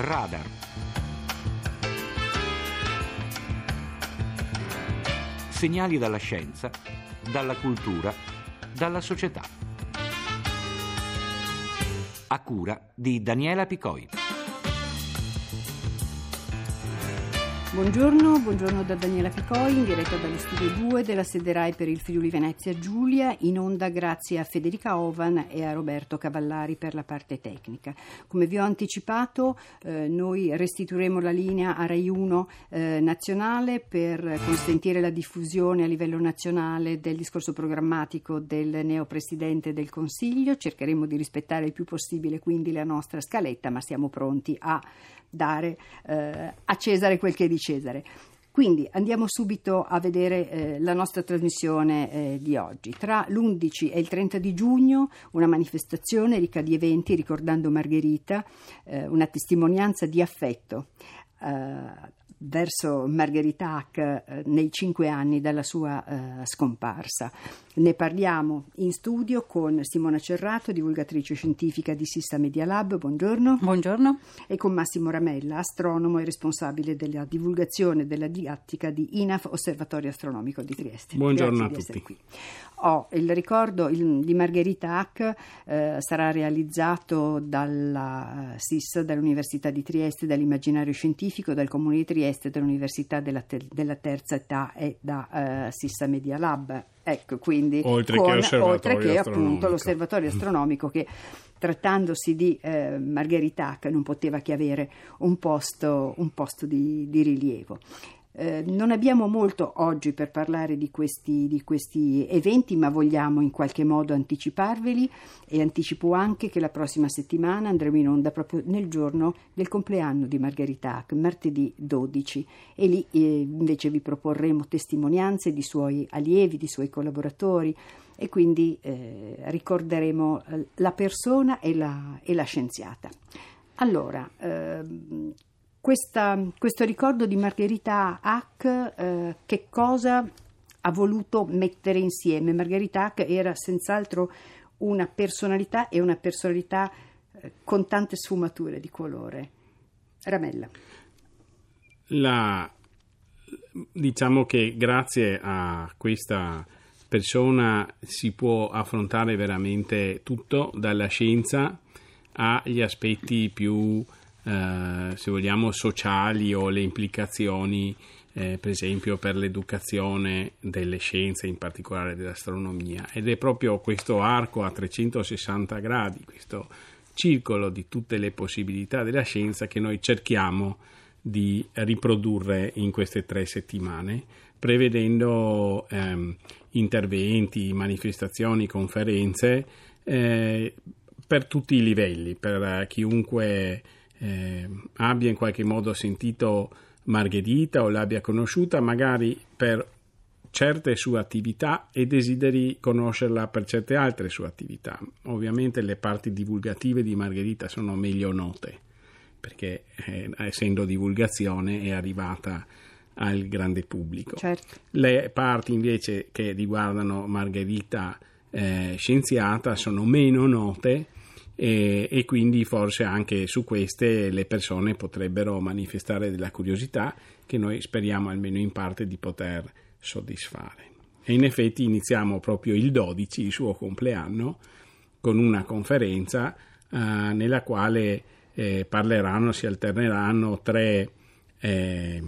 Radar. Segnali dalla scienza, dalla cultura, dalla società. A cura di Daniela Picoi. Buongiorno, buongiorno da Daniela Picoi, in diretta dallo studio 2 della sede RAI per il Friuli Venezia Giulia, in onda grazie a Federica Ovan e a Roberto Cavallari per la parte tecnica. Come vi ho anticipato, eh, noi restituiremo la linea a RAI 1 eh, nazionale per consentire la diffusione a livello nazionale del discorso programmatico del neopresidente del Consiglio. Cercheremo di rispettare il più possibile quindi la nostra scaletta, ma siamo pronti a dare eh, a Cesare quel che è di Cesare. Quindi andiamo subito a vedere eh, la nostra trasmissione eh, di oggi. Tra l'11 e il 30 di giugno una manifestazione ricca di eventi ricordando Margherita, eh, una testimonianza di affetto eh, verso Margherita Hack eh, nei cinque anni dalla sua eh, scomparsa. Ne parliamo in studio con Simona Cerrato, divulgatrice scientifica di Sissa Media Lab. Buongiorno. Buongiorno. E con Massimo Ramella, astronomo e responsabile della divulgazione della didattica di INAF, Osservatorio Astronomico di Trieste. Buongiorno Grazie a tutti. Oh, il ricordo il, di Margherita Hack eh, sarà realizzato dalla uh, SIS, dall'Università di Trieste, dall'Immaginario Scientifico, dal Comune di Trieste, dall'Università della, te- della Terza Età e da uh, SIS Media Lab. Ecco, quindi oltre con, che, oltre che appunto l'osservatorio astronomico che trattandosi di eh, Margherita Hack non poteva che avere un posto, un posto di, di rilievo. Eh, non abbiamo molto oggi per parlare di questi, di questi, eventi, ma vogliamo in qualche modo anticiparveli e anticipo anche che la prossima settimana andremo in onda proprio nel giorno del compleanno di Margherita Hack, martedì 12, e lì eh, invece vi proporremo testimonianze di suoi allievi, di suoi collaboratori e quindi eh, ricorderemo eh, la persona e la, e la scienziata. Allora, ehm, questa, questo ricordo di Margherita Hack, eh, che cosa ha voluto mettere insieme? Margherita Hack era senz'altro una personalità e una personalità eh, con tante sfumature di colore. Ramella. La, diciamo che grazie a questa persona si può affrontare veramente tutto, dalla scienza agli aspetti più eh, se vogliamo, sociali o le implicazioni, eh, per esempio, per l'educazione delle scienze, in particolare dell'astronomia. Ed è proprio questo arco a 360 gradi, questo circolo di tutte le possibilità della scienza che noi cerchiamo di riprodurre in queste tre settimane, prevedendo ehm, interventi, manifestazioni, conferenze eh, per tutti i livelli, per chiunque eh, abbia in qualche modo sentito Margherita o l'abbia conosciuta magari per certe sue attività e desideri conoscerla per certe altre sue attività. Ovviamente le parti divulgative di Margherita sono meglio note perché eh, essendo divulgazione è arrivata al grande pubblico. Certo. Le parti invece che riguardano Margherita eh, scienziata sono meno note e, e, quindi forse anche su queste le persone potrebbero manifestare della curiosità che noi speriamo almeno in parte di poter soddisfare. E in effetti iniziamo proprio il 12, il suo compleanno, con una conferenza eh, nella quale eh, parleranno, si alterneranno tre eh,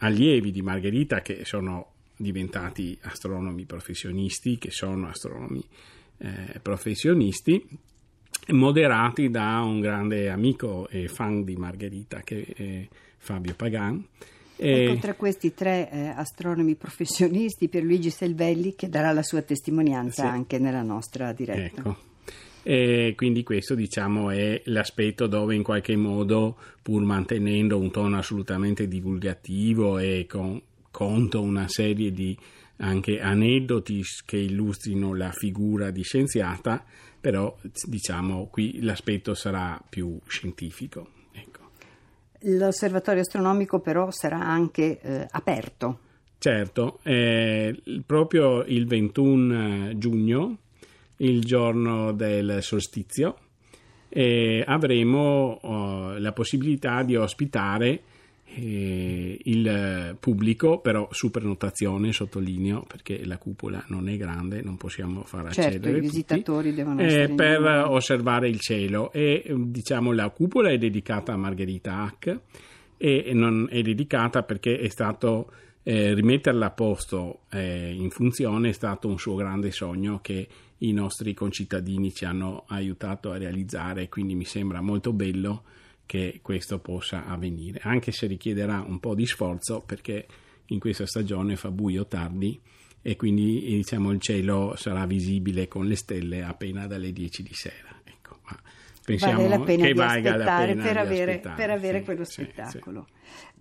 allievi di Margherita che sono diventati astronomi professionisti, che sono astronomi eh, professionisti moderati da un grande amico e fan di Margherita che è Fabio Pagan. Ecco, tra questi tre eh, astronomi professionisti, Pierluigi Selvelli, che darà la sua testimonianza sì. anche nella nostra diretta. Ecco. E quindi questo diciamo è l'aspetto dove in qualche modo, pur mantenendo un tono assolutamente divulgativo e con conto una serie di anche aneddoti che illustrino la figura di scienziata, però diciamo qui l'aspetto sarà più scientifico. Ecco. L'osservatorio astronomico però sarà anche eh, aperto. Certo, eh, proprio il 21 giugno, il giorno del solstizio, eh, avremo oh, la possibilità di ospitare eh, il pubblico, però su prenotazione, sottolineo, perché la cupola non è grande, non possiamo far certo, accedere i visitatori tutti, devono eh, essere per osservare il cielo. E diciamo la cupola è dedicata a Margherita Hack e non è dedicata perché è stato eh, rimetterla a posto eh, in funzione è stato un suo grande sogno che i nostri concittadini ci hanno aiutato a realizzare, quindi mi sembra molto bello che questo possa avvenire, anche se richiederà un po' di sforzo perché in questa stagione fa buio tardi e quindi diciamo, il cielo sarà visibile con le stelle appena dalle 10 di sera. Ecco, ma pensiamo vale la pena che di valga la aspettare pena per di avere, aspettare, per avere sì, quello sì, spettacolo. sì.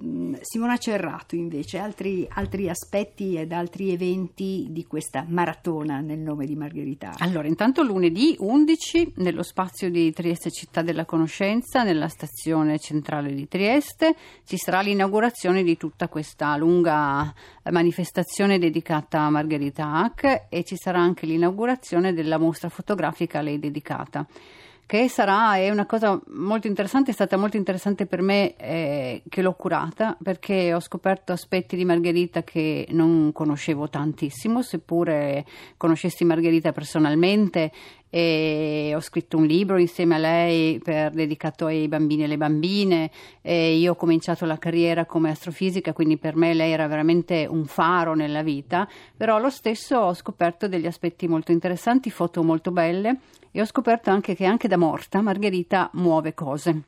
Mm, Simona Cerrato invece, altri, altri aspetti ed altri eventi di questa maratona nel nome di Margherita. Allora, intanto lunedì 11 nello spazio di Trieste Città della Conoscenza, nella stazione centrale di Trieste, ci sarà l'inaugurazione di tutta questa lunga manifestazione dedicata a Margherita Hack e ci sarà anche l'inaugurazione della mostra fotografica a lei dedicata che sarà è una cosa molto interessante, è stata molto interessante per me eh, che l'ho curata perché ho scoperto aspetti di Margherita che non conoscevo tantissimo, seppure conoscessi Margherita personalmente e ho scritto un libro insieme a lei per, dedicato ai bambini e alle bambine. E io ho cominciato la carriera come astrofisica quindi per me lei era veramente un faro nella vita. Però lo stesso ho scoperto degli aspetti molto interessanti foto molto belle e ho scoperto anche che anche da morta Margherita muove cose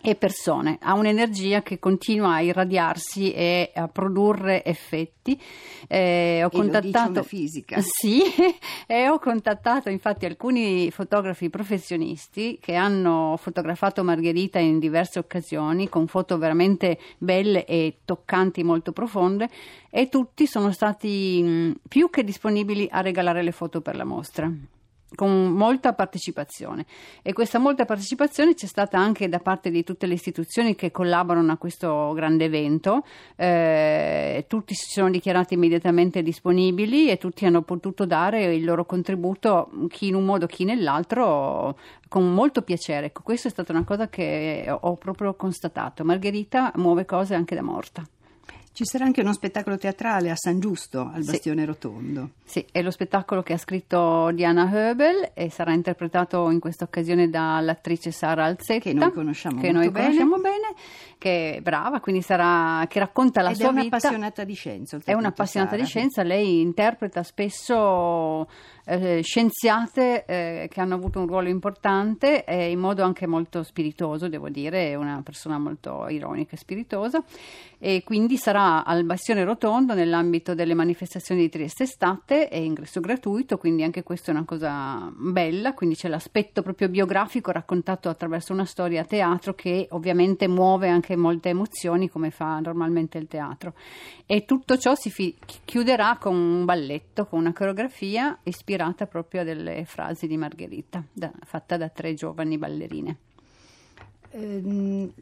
e persone, ha un'energia che continua a irradiarsi e a produrre effetti. Eh, ho e contattato fisica. Sì, e ho contattato infatti alcuni fotografi professionisti che hanno fotografato Margherita in diverse occasioni con foto veramente belle e toccanti, molto profonde e tutti sono stati mh, più che disponibili a regalare le foto per la mostra con molta partecipazione e questa molta partecipazione c'è stata anche da parte di tutte le istituzioni che collaborano a questo grande evento, eh, tutti si sono dichiarati immediatamente disponibili e tutti hanno potuto dare il loro contributo, chi in un modo, chi nell'altro, con molto piacere. Ecco, questa è stata una cosa che ho proprio constatato. Margherita muove cose anche da morta. Ci sarà anche uno spettacolo teatrale a San Giusto, al Bastione sì. Rotondo. Sì, è lo spettacolo che ha scritto Diana Höbel e sarà interpretato in questa occasione dall'attrice Sara Alzetta. Che noi conosciamo che noi bene. conosciamo bene, che è brava, quindi sarà, che racconta la Ed sua vita. è un'appassionata di scienza. È un'appassionata Sara. di scienza, lei interpreta spesso eh, scienziate eh, che hanno avuto un ruolo importante e in modo anche molto spiritoso, devo dire, è una persona molto ironica e spiritosa. E quindi sarà al Bastione Rotondo nell'ambito delle manifestazioni di Trieste Estate, è ingresso gratuito, quindi anche questa è una cosa bella, quindi c'è l'aspetto proprio biografico raccontato attraverso una storia a teatro che ovviamente muove anche molte emozioni come fa normalmente il teatro. E tutto ciò si fi- chiuderà con un balletto, con una coreografia ispirata proprio a delle frasi di Margherita, da, fatta da tre giovani ballerine. Ehm,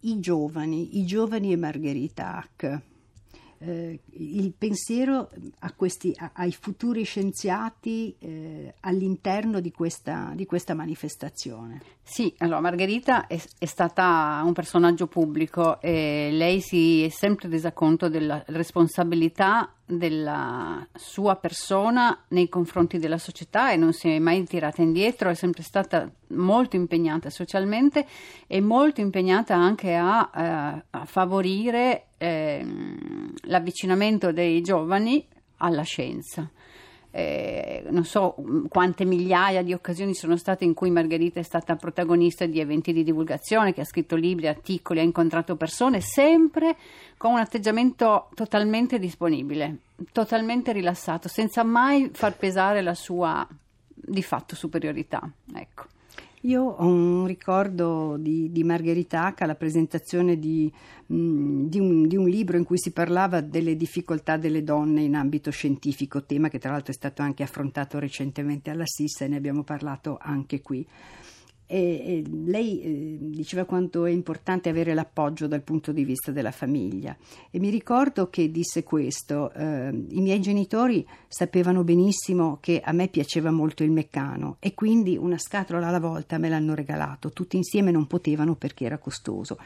I giovani, i giovani e Margherita Hack. Eh, il pensiero a questi, a, ai futuri scienziati eh, all'interno di questa, di questa, manifestazione. Sì, allora Margherita è, è, stata un personaggio pubblico e lei si è sempre resa conto della responsabilità della sua persona nei confronti della società e non si è mai tirata indietro, è sempre stata molto impegnata socialmente e molto impegnata anche a, a, a favorire eh, l'avvicinamento dei giovani alla scienza. Eh, non so quante migliaia di occasioni sono state in cui Margherita è stata protagonista di eventi di divulgazione, che ha scritto libri, articoli, ha incontrato persone, sempre con un atteggiamento totalmente disponibile, totalmente rilassato, senza mai far pesare la sua di fatto superiorità. Ecco. Io ho un ricordo di, di Margherita Hack alla presentazione di, mh, di, un, di, un, libro in cui si parlava delle difficoltà delle donne in ambito scientifico, tema che tra l'altro è stato anche affrontato recentemente alla SIS e ne abbiamo parlato anche qui. E, e lei eh, diceva quanto è importante avere l'appoggio dal punto di vista della famiglia. E mi ricordo che disse questo, eh, i miei genitori sapevano benissimo che a me piaceva molto il meccano e quindi una scatola alla volta me l'hanno regalato, tutti insieme non potevano perché era costoso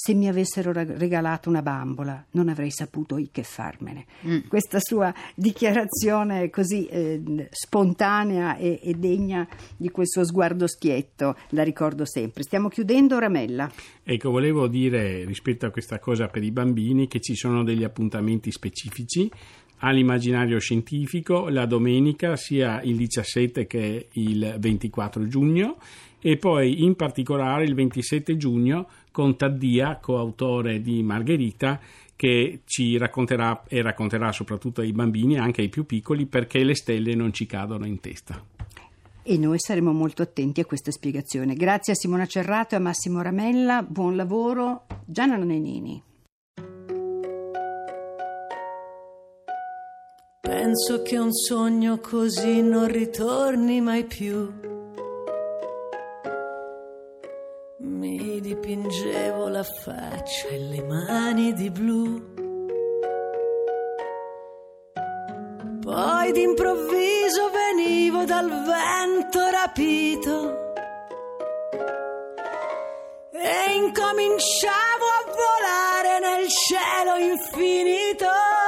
se mi avessero regalato una bambola non avrei saputo che farmene. Mm. Questa sua dichiarazione così eh, spontanea e, e, degna di quel suo sguardo schietto la ricordo sempre. Stiamo chiudendo, Ramella. Ecco, volevo dire rispetto a questa cosa per i bambini che ci sono degli appuntamenti specifici all'immaginario scientifico la domenica sia il 17 che il 24 giugno e poi in particolare il 27 giugno con Taddia, coautore di Margherita, che ci racconterà e racconterà soprattutto ai bambini, anche ai più piccoli, perché le stelle non ci cadono in testa. E noi saremo molto attenti a questa spiegazione. Grazie a Simona Cerrato e a Massimo Ramella, buon lavoro. Gianna Nenini. Penso che un sogno così non ritorni mai più faccia e le mani di blu. Poi d'improvviso venivo dal vento rapito e incominciavo a volare nel cielo infinito.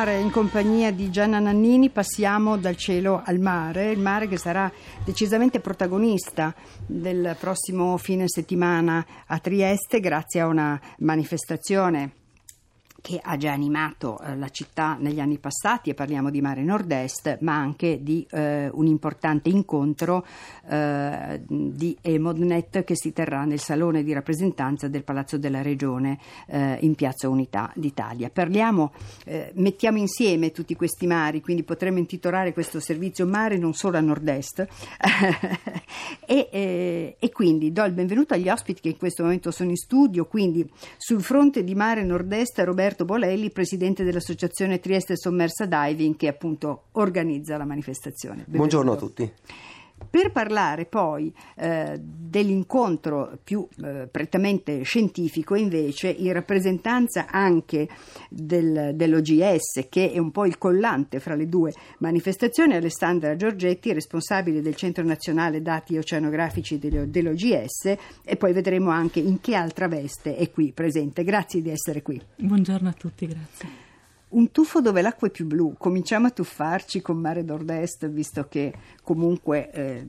Volare in compagnia di Gianna Nannini passiamo dal cielo al mare, il mare che sarà decisamente protagonista del prossimo fine settimana a Trieste grazie a una manifestazione che ha già animato eh, la città negli anni passati, e parliamo di Mare Nord-Est, ma anche di eh, un importante incontro eh, di Emodnet che si terrà nel salone di rappresentanza del Palazzo della Regione eh, in Piazza Unità d'Italia. Parliamo, eh, mettiamo insieme tutti questi mari, quindi potremmo intitolare questo servizio Mare non solo a Nord-Est e, e quindi do il benvenuto agli ospiti che in questo momento sono in studio, quindi sul fronte di Mare Nord-Est Roberto Roberto Bolelli, presidente dell'associazione Trieste Sommersa Diving che appunto organizza la manifestazione. Benvenuto. Buongiorno a tutti. Per parlare poi eh, dell'incontro più eh, prettamente scientifico, invece, in rappresentanza anche del, dell'OGS, che è un po' il collante fra le due manifestazioni, Alessandra Giorgetti, responsabile del Centro Nazionale Dati Oceanografici dell'OGS, e poi vedremo anche in che altra veste è qui presente. Grazie di essere qui. Buongiorno a tutti, grazie. Un tuffo dove l'acqua è più blu, cominciamo a tuffarci con Mare Nord-Est, visto che comunque eh,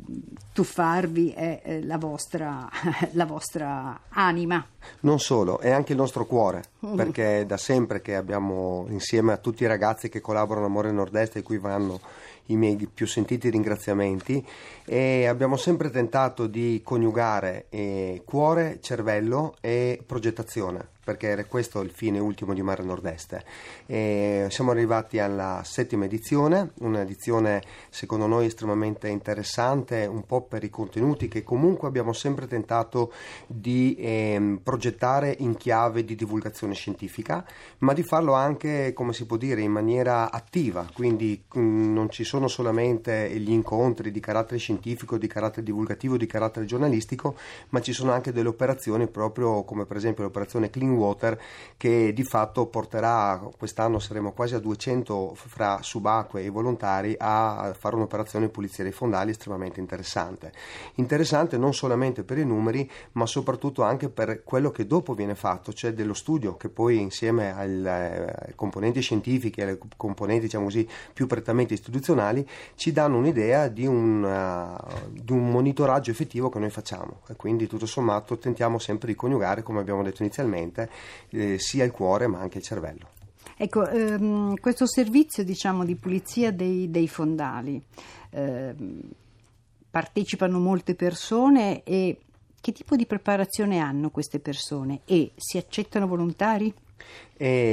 tuffarvi è eh, la, vostra, la, vostra, anima. Non solo, è anche il nostro cuore, mm. perché da sempre che abbiamo insieme a tutti i ragazzi che collaborano a Mare Nord-Est e cui vanno i miei più sentiti ringraziamenti e abbiamo sempre tentato di coniugare eh, cuore, cervello e progettazione perché era questo il fine ultimo di Mare Nord-Est. E siamo arrivati alla settima edizione, un'edizione secondo noi estremamente interessante, un po' per i contenuti che comunque abbiamo sempre tentato di eh, progettare in chiave di divulgazione scientifica, ma di farlo anche, come si può dire, in maniera attiva, quindi mh, mm, non ci sono solamente gli incontri di carattere scientifico, di carattere divulgativo, di carattere giornalistico, ma ci sono anche delle operazioni proprio come per esempio l'operazione Clean Clean Water che di fatto porterà, quest'anno saremo quasi a 200 fra subacquei e volontari a fare un'operazione di pulizia dei fondali estremamente interessante. Interessante non solamente per i numeri ma soprattutto anche per quello che dopo viene fatto, cioè dello studio che poi insieme alle eh, componenti scientifiche, alle componenti diciamo così, più prettamente istituzionali ci danno un'idea di un, uh, di un monitoraggio effettivo che noi facciamo e quindi tutto sommato tentiamo sempre di coniugare, come abbiamo detto inizialmente, eh, sia il cuore ma anche il cervello. Ecco, ehm, questo servizio diciamo, di pulizia dei, dei fondali, ehm, partecipano molte persone e che tipo di preparazione hanno queste persone e si accettano volontari?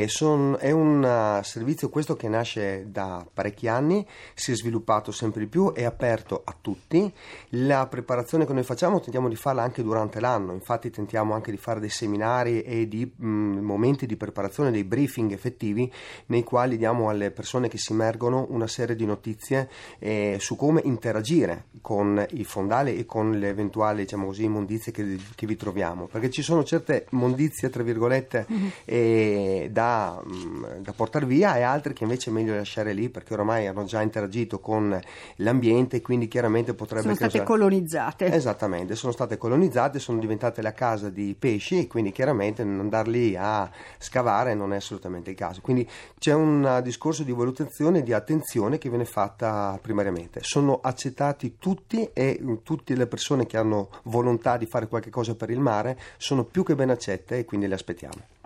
Son, è un uh, servizio questo che nasce da parecchi anni, si è sviluppato sempre di più, è aperto a tutti. La preparazione che noi facciamo tentiamo di farla anche durante l'anno, infatti tentiamo anche di fare dei seminari e di mh, mm, momenti di preparazione, dei briefing effettivi nei quali diamo alle persone che si immergono una serie di notizie eh, su come interagire con i fondali e con le eventuali diciamo così, immondizie che, che vi troviamo, perché ci sono certe mondizie, tra virgolette, mm-hmm. Da, mm, da, portare via e altre che invece è meglio lasciare lì perché oramai hanno già interagito con l'ambiente e quindi chiaramente potrebbe sono causare... state colonizzate. Esattamente sono state colonizzate sono diventate la casa di pesci e quindi chiaramente andare lì a scavare non è assolutamente il caso. Quindi c'è un discorso di valutazione e di attenzione che viene fatta primariamente. Sono accettati tutti e tutte le persone che hanno volontà di fare qualche cosa per il mare sono più che ben accette e quindi le aspettiamo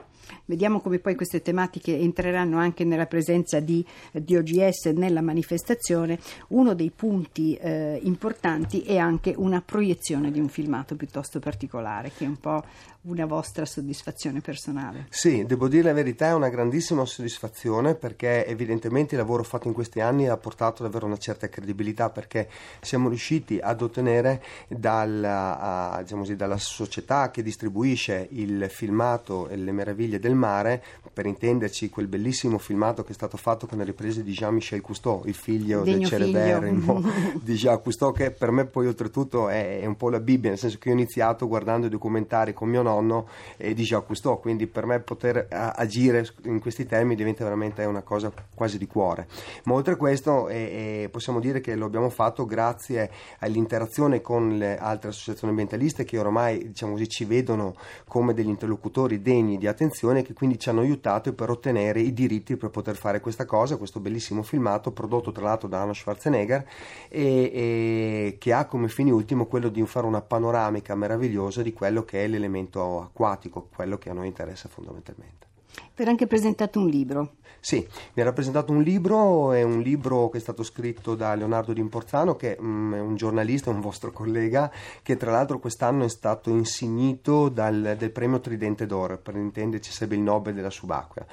Vediamo come poi queste tematiche entreranno anche nella presenza di, di OGS nella manifestazione. Uno dei punti eh, importanti è anche una proiezione di un filmato piuttosto particolare, che è un po' una vostra soddisfazione personale. Sì, devo dire la verità, è una grandissima soddisfazione perché evidentemente il lavoro fatto in questi anni ha portato davvero una certa credibilità perché siamo riusciti ad ottenere dalla, diciamo così, dalla società che distribuisce il filmato e le meraviglie del mare, per intenderci quel bellissimo filmato che è stato fatto con le riprese di Jean-Michel Cousteau, il figlio Degno del celeberrimo di Jacques Cousteau, che per me poi oltretutto è, è un po' la Bibbia, nel senso che io ho iniziato guardando i documentari con mio nonno nonno e di Jacques Cousteau, quindi per me poter agire in questi temi diventa veramente una cosa quasi di cuore. Ma oltre a questo eh, possiamo dire che lo abbiamo fatto grazie all'interazione con le altre associazioni ambientaliste che ormai diciamo così, ci vedono come degli interlocutori degni di attenzione e che quindi ci hanno aiutato per ottenere i diritti per poter fare questa cosa, questo bellissimo filmato prodotto tra l'altro da Arnold Schwarzenegger e, e che ha come fine ultimo quello di fare una panoramica meravigliosa di quello che è l'elemento acquatico, quello che a noi interessa fondamentalmente. Per anche presentato un libro. Sì, mi ha rappresentato un libro, è un libro che è stato scritto da Leonardo D'Imporzano, che mm, è un giornalista, un vostro collega, che tra l'altro quest'anno è stato insignito dal, del premio Tridente d'Oro, per intenderci sarebbe il Nobel della subacquea.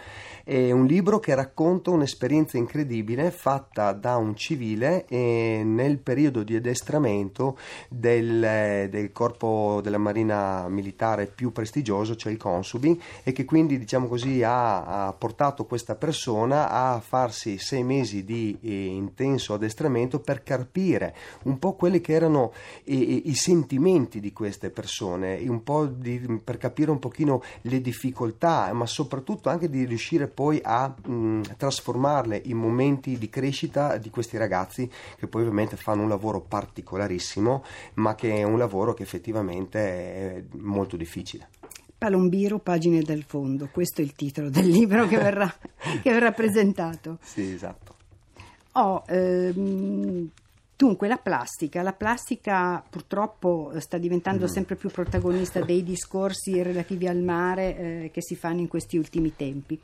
È un libro che racconta un'esperienza incredibile fatta da un civile eh, nel periodo di addestramento del, del corpo della marina militare più prestigioso, cioè il Consubi, e che quindi diciamo così ha, ha portato questa persona persona a farsi sei mesi di eh, intenso addestramento per capire un po' quelli che erano eh, i sentimenti di queste persone, di, per capire un pochino le difficoltà, ma soprattutto anche di riuscire poi a mh, trasformarle in momenti di crescita di questi ragazzi che poi ovviamente fanno un lavoro particolarissimo, ma che è un lavoro che effettivamente è molto difficile. Palombiro, pagine del fondo. Questo è il titolo del libro che verrà, che verrà presentato. Sì, esatto. Oh, ehm, dunque, la plastica. La plastica purtroppo sta diventando mm. sempre più protagonista dei discorsi relativi al mare eh, che si fanno in questi ultimi tempi.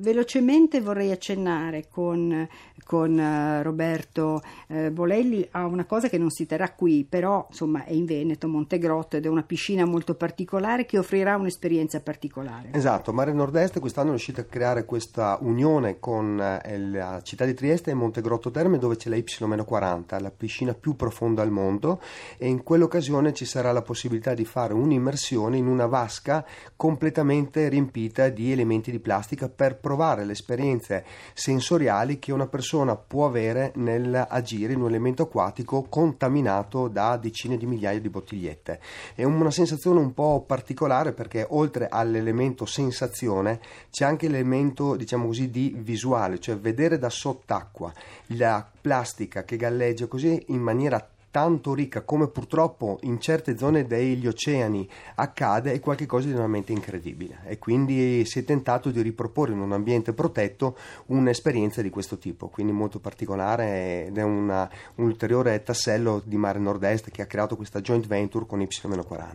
Velocemente vorrei accennare con, con uh, Roberto uh, Bolelli a una cosa che non si terrà qui, però insomma è in Veneto, Montegrotto ed è una piscina molto particolare che offrirà un'esperienza particolare. Esatto, Mare Nord-Est quest'anno è riuscito a creare questa unione con uh, la città di Trieste e Montegrotto Terme dove c'è la Y-40, la piscina più profonda al mondo e in quell'occasione ci sarà la possibilità di fare un'immersione in una vasca completamente riempita di elementi di plastica per provare le esperienze sensoriali che una persona può avere nell'agire in un elemento acquatico contaminato da decine di migliaia di bottigliette. È una sensazione un po' particolare perché oltre all'elemento sensazione c'è anche l'elemento, diciamo così, di visuale, cioè vedere da sott'acqua la plastica che galleggia così in maniera tanto ricca come purtroppo in certe zone degli oceani accade è qualcosa di veramente incredibile e quindi si è tentato di riproporre in un ambiente protetto un'esperienza di questo tipo, quindi molto particolare ed è una, un ulteriore tassello di Mare Nord-Est che ha creato questa joint venture con Y-40.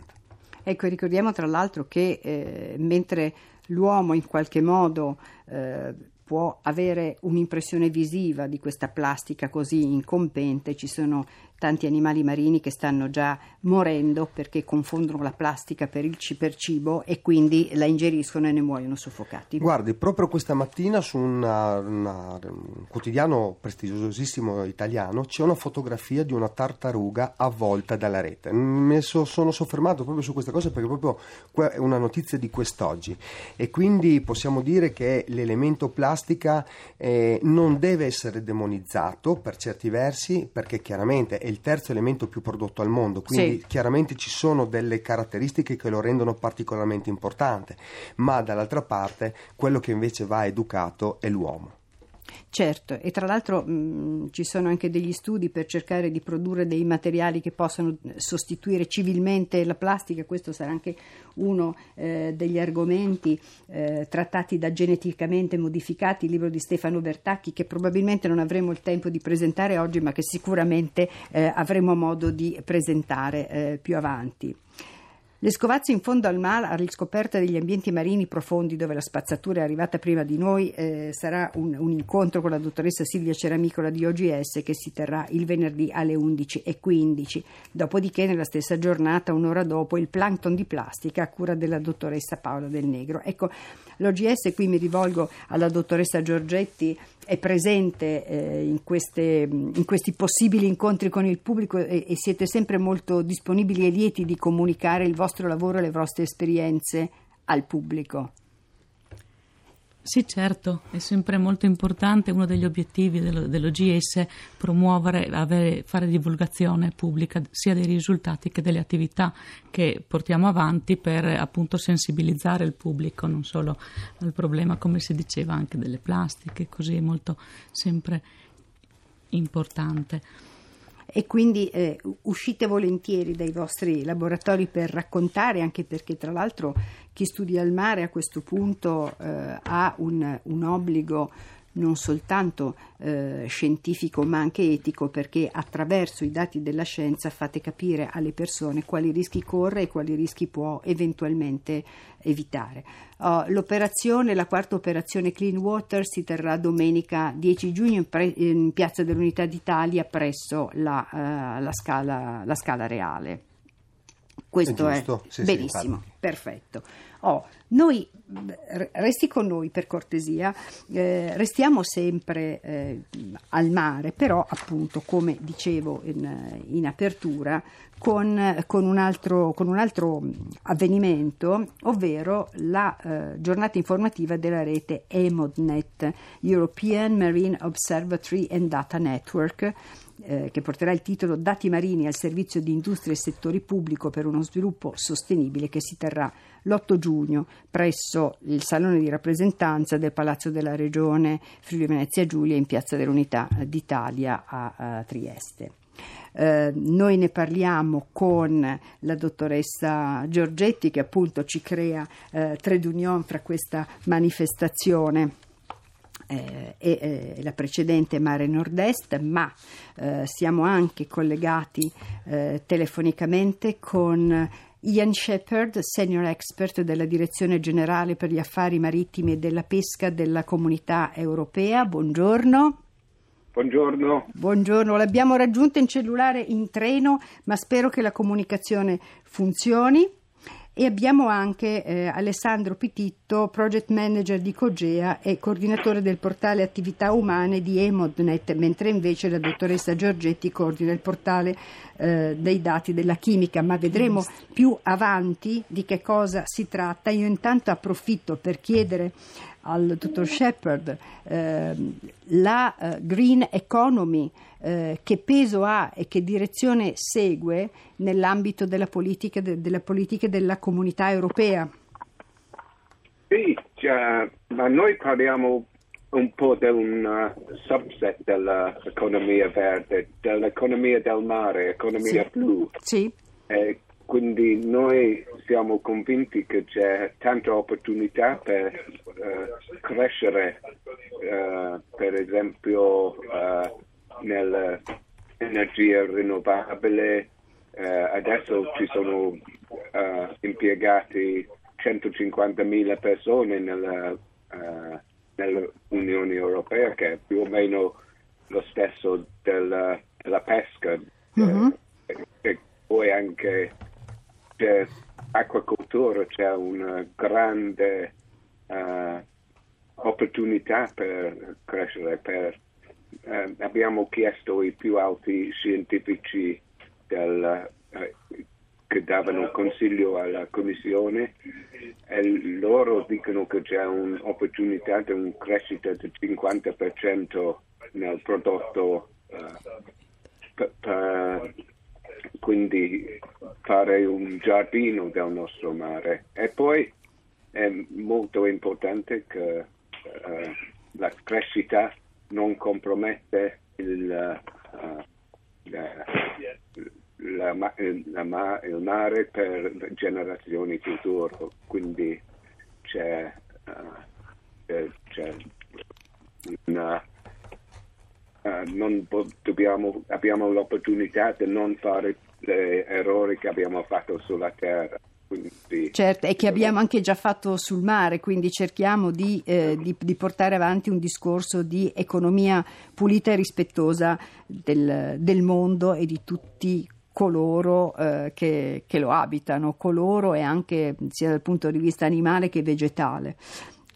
Ecco, ricordiamo tra l'altro che eh, mentre l'uomo in qualche modo eh, può avere un'impressione visiva di questa plastica così incompente, ci sono tanti animali marini che stanno già morendo perché confondono la plastica per il per cibo e quindi la ingeriscono e ne muoiono soffocati. Guardi, proprio questa mattina su una, una, un quotidiano prestigiosissimo italiano c'è una fotografia di una tartaruga avvolta dalla rete. Mi so, sono soffermato proprio su questa cosa perché proprio è una notizia di quest'oggi e quindi possiamo dire che l'elemento plastica eh, non deve essere demonizzato per certi versi perché chiaramente è il terzo elemento più prodotto al mondo, quindi sì. chiaramente ci sono delle caratteristiche che lo rendono particolarmente importante, ma dall'altra parte quello che invece va educato è l'uomo. Certo, e tra l'altro mh, ci sono anche degli studi per cercare di produrre dei materiali che possano sostituire civilmente la plastica, questo sarà anche uno eh, degli argomenti eh, trattati da Geneticamente Modificati, il libro di Stefano Bertacchi, che probabilmente non avremo il tempo di presentare oggi, ma che sicuramente eh, avremo modo di presentare eh, più avanti. Le scovazze in fondo al mare alla riscoperta degli ambienti marini profondi dove la spazzatura è arrivata prima di noi eh, sarà un, un, incontro con la dottoressa Silvia Ceramicola di OGS che si terrà il venerdì alle 11.15. Dopodiché, nella stessa giornata, un'ora dopo, il plankton di plastica a cura della dottoressa Paola Del Negro. Ecco, l'OGS, qui mi rivolgo alla dottoressa Giorgetti, è presente eh, in, queste, in, questi possibili incontri con il pubblico e, e, siete sempre molto disponibili e lieti di comunicare il vostro lavoro e le vostre esperienze al pubblico. Sì, certo, è sempre molto importante, uno degli obiettivi dello, dell'OGS promuovere, avere, fare divulgazione pubblica sia dei risultati che delle attività che portiamo avanti per appunto sensibilizzare il pubblico non solo al problema, come si diceva, anche delle plastiche, così è molto sempre importante e quindi eh, uscite volentieri dai vostri laboratori per raccontare, anche perché tra l'altro chi studia il mare a questo punto eh, ha un, un obbligo non soltanto eh, scientifico ma anche etico perché attraverso i dati della scienza fate capire alle persone quali rischi corre e quali rischi può eventualmente evitare. Uh, l'operazione, la quarta operazione Clean Water si terrà domenica 10 giugno in, pre- in Piazza dell'Unità d'Italia presso la, uh, la, scala, la scala reale. Questo è, è sì, benissimo, sì, perfetto. Oh, noi, resti con noi per cortesia, eh, restiamo sempre eh, al mare, però appunto come dicevo in, in apertura con, con, un altro, con, un altro, avvenimento, ovvero la eh, giornata informativa della rete EMODNET, European Marine Observatory and Data Network, eh, che porterà il titolo Dati marini al servizio di industria e settori pubblico per uno sviluppo sostenibile che si terrà l'8 giugno presso il Salone di rappresentanza del Palazzo della Regione Friuli Venezia Giulia in Piazza dell'Unità d'Italia a, a Trieste. Eh, noi ne parliamo con la dottoressa Giorgetti che appunto ci crea eh, trade union fra questa manifestazione eh, e eh, la precedente Mare Nord-Est, ma eh, siamo anche collegati eh, telefonicamente con Ian Shepard, senior expert della Direzione Generale per gli Affari Marittimi e della Pesca della Comunità Europea. Buongiorno. Buongiorno. Buongiorno, l'abbiamo raggiunto in cellulare in treno, ma spero che la comunicazione funzioni. E abbiamo anche eh, Alessandro Pititto, project manager di Cogea e coordinatore del portale attività umane di Emodnet, mentre invece la dottoressa Giorgetti coordina il portale eh, dei dati della chimica, ma vedremo più avanti di che cosa si tratta. Io intanto approfitto per chiedere al dottor Shepard, eh, la uh, green economy eh, che peso ha e che direzione segue nell'ambito della politica, de, della politica della comunità europea? Sì, cioè, ma noi parliamo un po' di un uh, subset dell'economia verde, dell'economia del mare, economia sì. blu. Sì. Eh, quindi noi siamo convinti che c'è tanta opportunità per uh, crescere, uh, per esempio nell'energia rinnovabile. adesso ci sono impiegati 150.000 persone nella nell'Unione Europea, che è più o meno lo stesso della, della pesca. Mm-hmm. E, e, poi anche c'è acquacoltura, c'è una grande uh, opportunità per crescere. Per, uh, abbiamo chiesto i più alti scientifici del, uh, che davano consiglio alla Commissione e loro dicono che c'è un'opportunità di una crescita del 50% nel prodotto per, per, quindi fare un giardino del nostro mare. E poi è molto importante che uh, la crescita non compromette il, uh, la, la, la, il mare per generazioni future, quindi c'è, uh, c'è una, uh, dobbiamo, abbiamo l'opportunità di non fare gli errori che abbiamo fatto sulla terra. Quindi, certo, e che abbiamo anche già fatto sul mare, quindi cerchiamo di, eh, di, di, portare avanti un discorso di economia pulita e rispettosa del, del mondo e di tutti coloro eh, che, che, lo abitano, coloro e anche sia dal punto di vista animale che vegetale.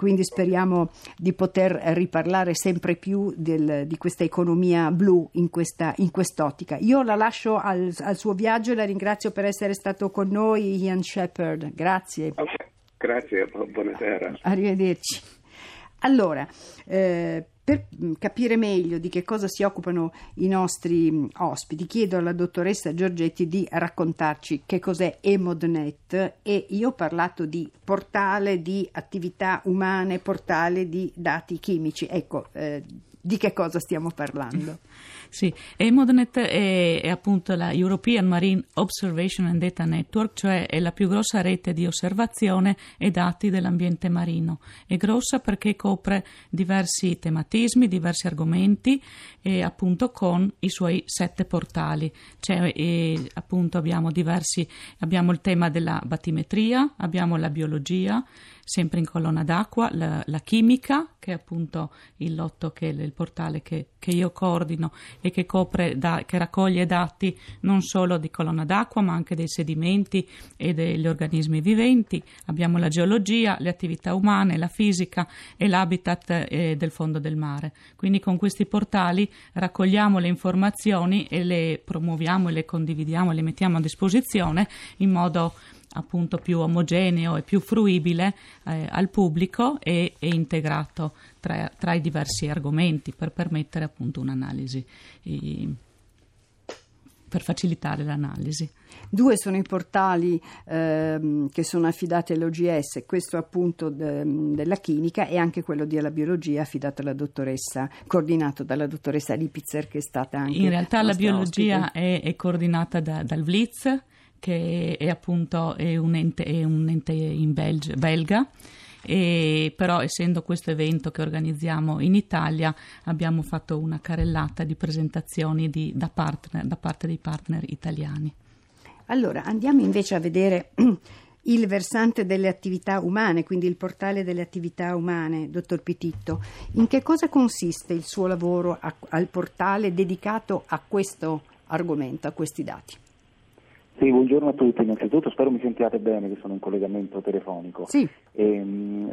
Quindi speriamo di poter riparlare sempre più del, di questa economia blu in, questa, in, quest'ottica. Io la lascio al, al, suo viaggio e la ringrazio per essere stato con noi, Ian Shepard. Grazie. Okay. Grazie, buonasera. Arrivederci. Allora, eh, per mm, capire meglio di che cosa si occupano i nostri mm, ospiti, chiedo alla dottoressa Giorgetti di raccontarci che cos'è Emodnet e io ho parlato di portale di attività umane, portale di dati chimici. Ecco, eh, di che cosa stiamo parlando? Sì, EMODNET è, è, appunto la European Marine Observation and Data Network, cioè è la più grossa rete di osservazione e dati dell'ambiente marino. È grossa perché copre diversi tematismi, diversi argomenti e appunto con i suoi sette portali. Cioè, e, appunto abbiamo diversi, abbiamo il tema della battimetria, abbiamo la biologia, sempre in colonna d'acqua, la, la, chimica, che è appunto il lotto, che il portale che, che io coordino e che, da, che raccoglie dati non solo di colonna d'acqua, ma anche dei sedimenti e degli organismi viventi. Abbiamo la geologia, le attività umane, la fisica e l'habitat eh, del fondo del mare. Quindi con questi portali raccogliamo le informazioni e le promuoviamo e le condividiamo, le mettiamo a disposizione in modo appunto più omogeneo e più fruibile eh, al pubblico e, e integrato tra, tra, i diversi argomenti per permettere appunto un'analisi, eh, per facilitare l'analisi. Due sono i portali eh, che sono affidati all'OGS, questo appunto de, della chimica e anche quello della biologia affidato alla dottoressa, coordinato dalla dottoressa Lipitzer che è stata anche... In realtà la biologia è, è, coordinata da, dal VLIZ che è appunto è un ente, è un ente in Belgi, belga. E però essendo questo evento che organizziamo in Italia abbiamo fatto una carrellata di presentazioni di, da, partner, da parte dei partner italiani. Allora andiamo invece a vedere il versante delle attività umane, quindi il portale delle attività umane, dottor Pititto. In che cosa consiste il suo lavoro a, al portale dedicato a questo argomento, a questi dati? Sì, buongiorno a tutti. Innanzitutto spero mi sentiate bene che sono in collegamento telefonico. Sì. E,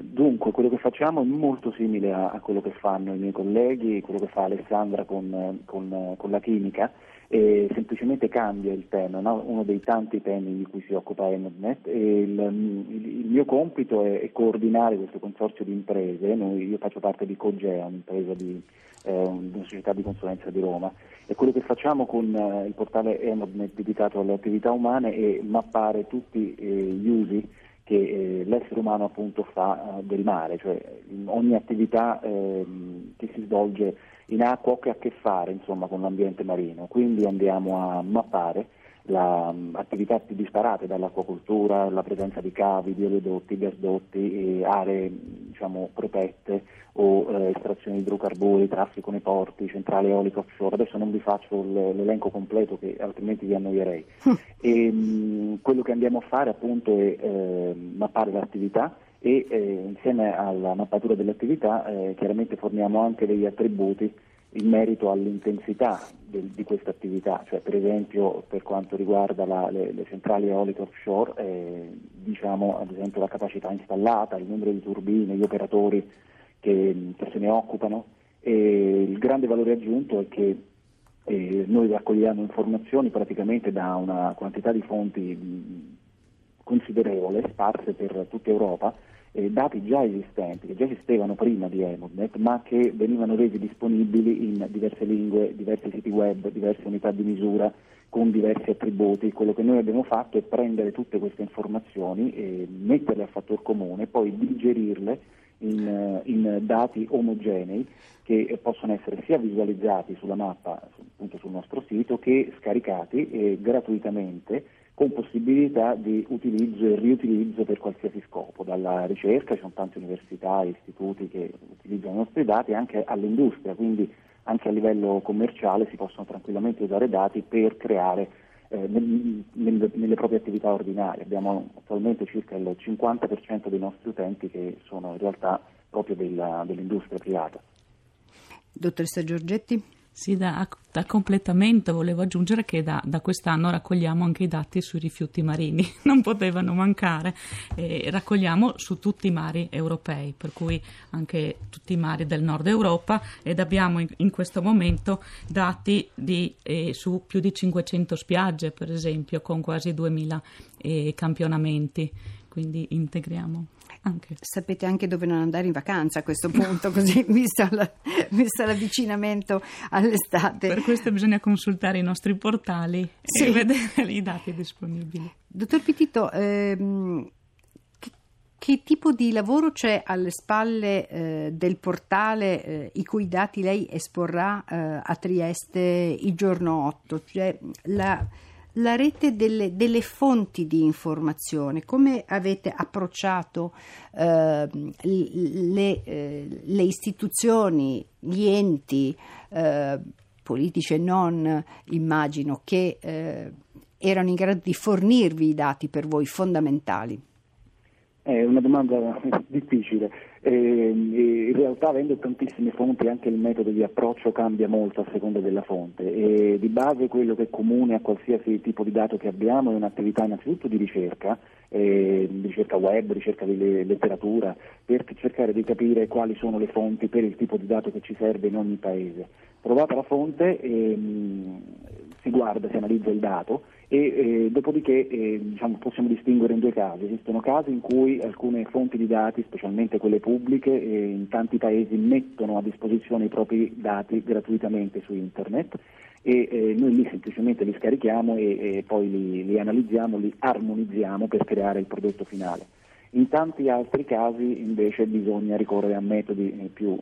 dunque, quello che facciamo è molto simile a, a, quello che fanno i miei colleghi, quello che fa Alessandra con, con, con la chimica, e semplicemente cambia il tema, no? uno dei tanti temi di cui si occupa Emodnet e il, il, mio compito è, è, coordinare questo consorzio di imprese, Noi, io faccio parte di Cogea, un'impresa di, eh, una società di consulenza di Roma. E quello che facciamo con eh, il portale Emodnet dedicato alle attività umane è mappare tutti eh, gli usi che l'essere umano appunto fa del mare, cioè ogni attività ehm, che si svolge in acqua che ha a che fare insomma, con l'ambiente marino. Quindi andiamo a mappare la, attività più disparate dall'acquacoltura, la presenza di cavi, di oleodotti, gasdotti, aree diciamo, protette o eh, estrazione di idrocarburi, traffico nei porti, centrale eolica offshore. Adesso non vi faccio l'elenco completo che altrimenti vi annoierei. e, mh, quello che andiamo a fare appunto è eh, mappare l'attività e eh, insieme alla mappatura delle attività eh, chiaramente forniamo anche degli attributi in merito all'intensità del, di questa attività, cioè per esempio per quanto riguarda la, le, le, centrali eoliche offshore, eh, diciamo ad esempio la capacità installata, il numero di turbine, gli operatori che, che se ne occupano. E il grande valore aggiunto è che eh, noi raccogliamo informazioni praticamente da una quantità di fonti considerevole, sparse per tutta Europa, eh, dati già esistenti, che già esistevano prima di Emodnet, ma che venivano resi disponibili in diverse lingue, diversi siti web, diverse unità di misura, con diversi attributi. Quello che noi abbiamo fatto è prendere tutte queste informazioni, e metterle a fattor comune, poi digerirle in, eh, in dati omogenei che possono essere sia visualizzati sulla mappa, appunto sul nostro sito, che scaricati eh, gratuitamente con possibilità di utilizzo e riutilizzo per qualsiasi scopo, dalla ricerca, ci sono tante università e istituti che utilizzano i nostri dati, anche all'industria, quindi anche a livello commerciale si possono tranquillamente usare dati per creare eh, nel, nel, nelle proprie attività ordinarie. Abbiamo attualmente circa il 50% dei nostri utenti che sono in realtà proprio della, dell'industria privata. Dottoressa Giorgetti? Sì, da, da, completamento volevo aggiungere che da, da, quest'anno raccogliamo anche i dati sui rifiuti marini, non potevano mancare, e raccogliamo su tutti i mari europei, per cui anche tutti i mari del nord Europa ed abbiamo in, in questo momento dati di, eh, su più di 500 spiagge, per esempio, con quasi 2000 eh, campionamenti, quindi integriamo. Anche. Sapete anche dove non andare in vacanza a questo punto, così visto, la, visto l'avvicinamento all'estate. Per questo bisogna consultare i nostri portali sì. e vedere i dati disponibili. Dottor Pitito, ehm, che, che, tipo di lavoro c'è alle spalle eh, del portale eh, i cui dati lei esporrà eh, a Trieste il giorno 8? Cioè, la, la rete delle, delle, fonti di informazione, come avete approcciato eh, le, eh, le, istituzioni, gli enti eh, politici e non, immagino, che eh, erano in grado di fornirvi i dati per voi fondamentali? È una domanda difficile. In realtà avendo tantissime fonti anche il metodo di approccio cambia molto a seconda della fonte e di base quello che è comune a qualsiasi tipo di dato che abbiamo è un'attività innanzitutto di ricerca, eh, ricerca web, ricerca di letteratura, per cercare di capire quali sono le fonti per il tipo di dato che ci serve in ogni paese. Trovata la fonte ehm, si guarda, si analizza il dato e eh, dopodiché eh, diciamo, possiamo distinguere in due casi. Esistono casi in cui alcune fonti di dati, specialmente quelle pubbliche, eh, in tanti paesi mettono a disposizione i propri dati gratuitamente su internet e eh, noi lì semplicemente li scarichiamo e, e poi li, li, analizziamo, li armonizziamo per creare il prodotto finale. In tanti altri casi invece bisogna ricorrere a metodi eh, più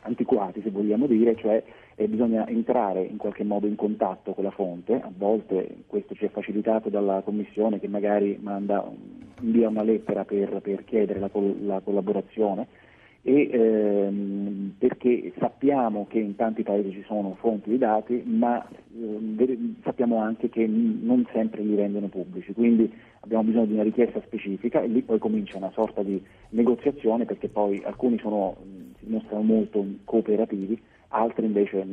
antiquati, se vogliamo dire, cioè eh, bisogna entrare in qualche modo in contatto con la fonte, a volte questo ci è facilitato dalla Commissione che magari manda, invia una lettera per, per chiedere la, la collaborazione. E, ehm, perché sappiamo che in tanti paesi ci sono fonti di dati, ma eh, sappiamo anche che non sempre li rendono pubblici, quindi abbiamo bisogno di una richiesta specifica e lì poi comincia una sorta di negoziazione perché poi alcuni sono, si mostrano molto cooperativi, altri invece a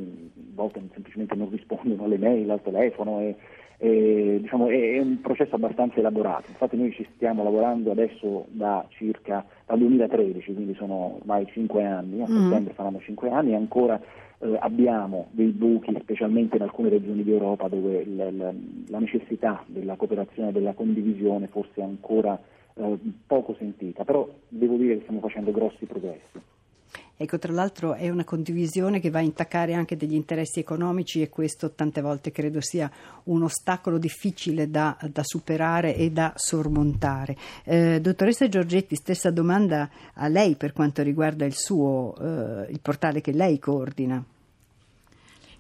volte semplicemente non rispondono alle mail, al telefono e, eh, diciamo, è, un processo abbastanza elaborato, infatti noi ci stiamo lavorando adesso da circa dal 2013, quindi sono ormai cinque anni, a mm. settembre saranno cinque anni e ancora eh, abbiamo dei buchi, specialmente in alcune regioni d'Europa dove la, la, la necessità della cooperazione e della condivisione forse è ancora eh, poco sentita, però devo dire che stiamo facendo grossi progressi. Ecco, tra l'altro è una condivisione che va a intaccare anche degli interessi economici e questo tante volte credo sia un ostacolo difficile da, da superare e da sormontare. Eh, dottoressa Giorgetti, stessa domanda a lei per quanto riguarda il suo, eh, il portale che lei coordina.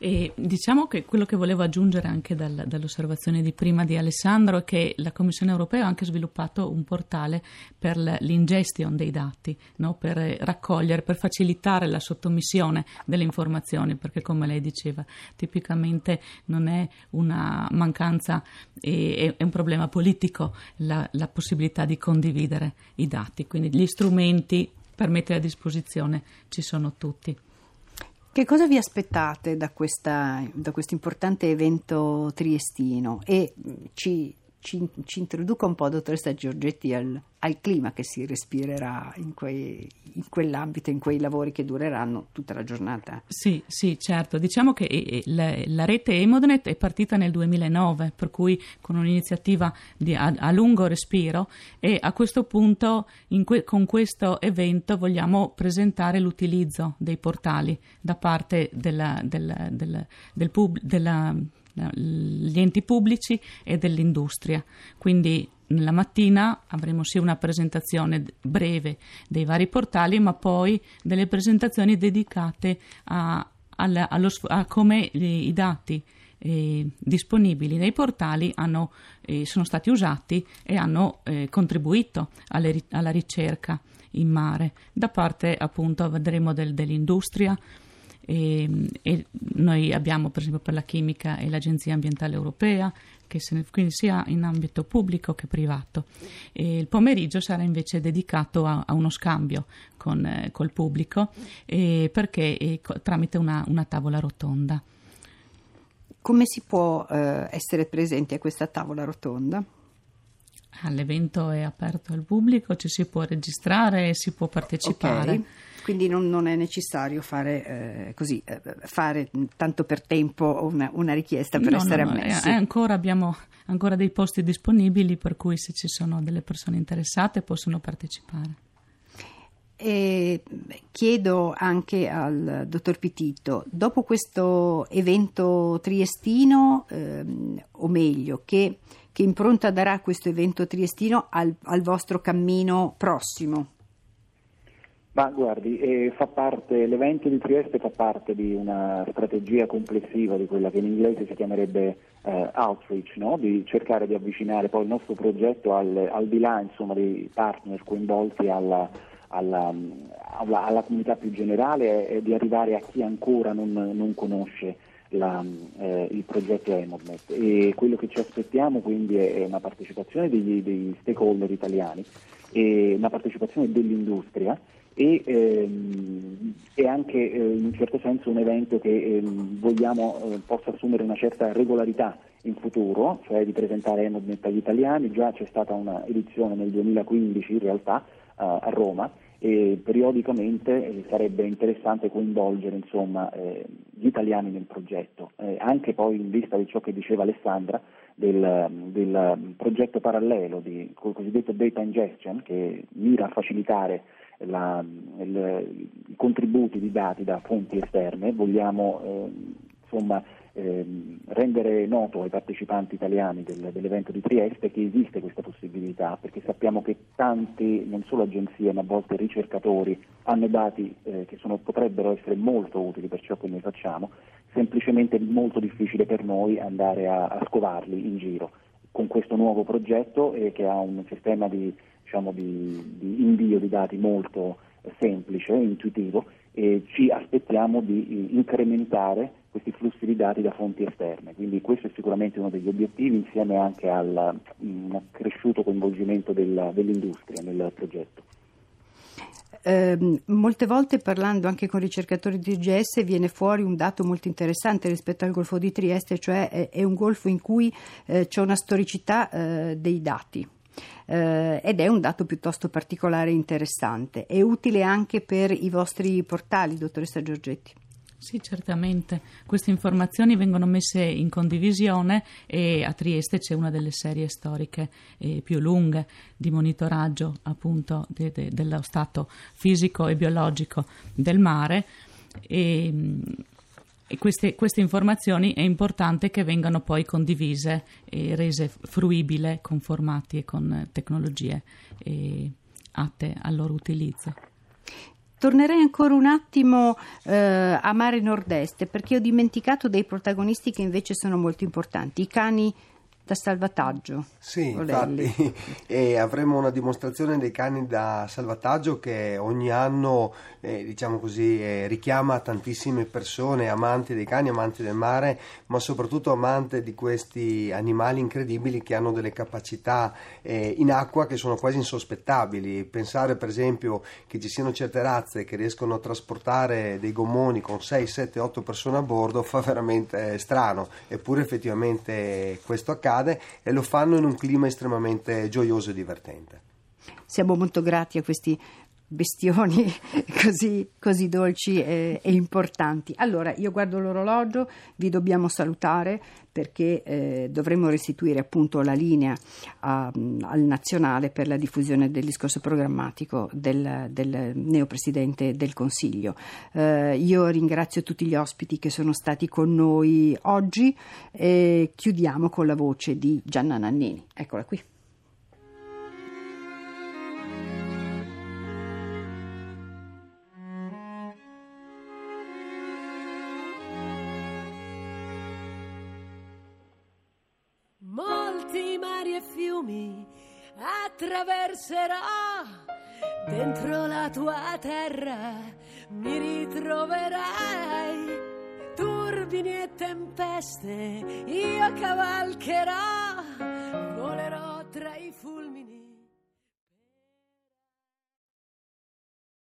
E diciamo che quello che volevo aggiungere anche dal, dall'osservazione di prima di Alessandro è che la Commissione europea ha anche sviluppato un portale per l'ingestion dei dati, no? per raccogliere, per facilitare la sottomissione delle informazioni, perché come lei diceva, tipicamente non è una mancanza, è, è un problema politico la, la possibilità di condividere i dati, quindi gli strumenti per mettere a disposizione ci sono tutti. Che cosa vi aspettate da, questa, da questo importante evento triestino? E ci, ci, ci introduca un po', dottoressa Giorgetti, al, al clima che si respirerà in, quei, in, quell'ambito, in quei lavori che dureranno tutta la giornata. Sì, sì, certo. Diciamo che eh, la, la rete Emodnet è partita nel 2009, per cui con un'iniziativa di, a, a, lungo respiro e a questo punto que, con questo evento vogliamo presentare l'utilizzo dei portali da parte della, della, della, del pub, della gli enti pubblici e dell'industria. Quindi nella mattina avremo sì una presentazione breve dei vari portali, ma poi delle presentazioni dedicate a, a, allo, a come i dati eh, disponibili nei portali hanno, eh, sono stati usati e hanno eh, contribuito alle, alla ricerca in mare. Da parte appunto vedremo del, dell'industria, e, e, noi abbiamo per esempio per la chimica e l'Agenzia Ambientale Europea, ne, quindi sia in ambito pubblico che privato. E il pomeriggio sarà invece dedicato a, a uno scambio con eh, col pubblico eh, perché eh, tramite una, una, tavola rotonda. Come si può eh, essere presenti a questa tavola rotonda? L'evento è aperto al pubblico, ci si può registrare e si può partecipare. Okay. Quindi non, non, è necessario fare eh, così, eh, fare tanto per tempo una, una richiesta per no, essere no, ammessi. No, ancora, abbiamo ancora dei posti disponibili per cui se ci sono delle persone interessate possono partecipare. E chiedo anche al dottor Pitito, dopo questo evento triestino, ehm, o meglio, che, che, impronta darà questo evento triestino al, al vostro cammino prossimo? Ma guardi, eh, parte, l'evento di Trieste fa parte di una strategia complessiva di quella che in inglese si chiamerebbe eh, outreach, no? di cercare di avvicinare poi il nostro progetto al, al di là insomma, dei partner coinvolti alla, alla, alla, alla, comunità più generale e di arrivare a chi ancora non, non conosce la, eh, il progetto Emodnet. E quello che ci aspettiamo quindi è una partecipazione degli, degli stakeholder italiani e una partecipazione dell'industria e ehm, è anche eh, in un certo senso un evento che ehm, vogliamo eh, possa assumere una certa regolarità in futuro, cioè di presentare Emodnet agli italiani, già c'è stata una edizione nel 2015 in realtà eh, a Roma e periodicamente eh, sarebbe interessante coinvolgere insomma, eh, gli italiani nel progetto, eh, anche poi in vista di ciò che diceva Alessandra del, del progetto parallelo di, cosiddetto data ingestion che mira a facilitare la, il, i contributi di dati da fonti esterne, vogliamo eh, insomma, eh, rendere noto ai partecipanti italiani del, dell'evento di Trieste che esiste questa possibilità, perché sappiamo che tanti, non solo agenzie, ma a volte ricercatori, hanno dati eh, che sono, potrebbero essere molto utili per ciò che noi facciamo, semplicemente molto difficile per noi andare a, a scovarli in giro. Con questo nuovo progetto eh, che ha un sistema di diciamo, di, di, invio di dati molto semplice, intuitivo e ci aspettiamo di eh, incrementare questi flussi di dati da fonti esterne. Quindi questo è sicuramente uno degli obiettivi insieme anche al un accresciuto coinvolgimento della, dell'industria nel progetto. Eh, molte volte parlando anche con ricercatori di GS viene fuori un dato molto interessante rispetto al Golfo di Trieste, cioè è, è un golfo in cui eh, c'è una storicità eh, dei dati. Eh, ed è un dato piuttosto particolare e interessante. È utile anche per i vostri portali, dottoressa Giorgetti. Sì, certamente. Queste informazioni vengono messe in condivisione e a Trieste c'è una delle serie storiche eh, più lunghe di monitoraggio appunto de, de, dello stato fisico e biologico del mare e, e queste, queste, informazioni è importante che vengano poi condivise e rese fruibili con formati e con tecnologie eh, atte al loro utilizzo. Tornerei ancora un attimo eh, a Mare Nord-Est perché ho dimenticato dei protagonisti che invece sono molto importanti, i cani da salvataggio. Sì, Olelli. infatti, e avremo una dimostrazione dei cani da salvataggio che ogni anno, eh, diciamo così, eh, richiama tantissime persone, amanti dei cani, amanti del mare, ma soprattutto amanti di questi animali incredibili che hanno delle capacità eh, in acqua che sono quasi insospettabili. Pensare per esempio che ci siano certe razze che riescono a trasportare dei gommoni con 6, 7, 8 persone a bordo fa veramente strano, eppure effettivamente questo accade accade e lo fanno in un clima estremamente gioioso e divertente. Siamo molto grati a questi bestioni così, così dolci e, e, importanti. Allora, io guardo l'orologio, vi dobbiamo salutare perché eh, dovremo restituire appunto la linea a, al nazionale per la diffusione del discorso programmatico del, del neopresidente del Consiglio. Eh, io ringrazio tutti gli ospiti che sono stati con noi oggi e chiudiamo con la voce di Gianna Nannini. Eccola qui. attraverserò dentro la tua terra, mi ritroverai. Turbini e tempeste, io cavalcherò, volerò tra i fulmini.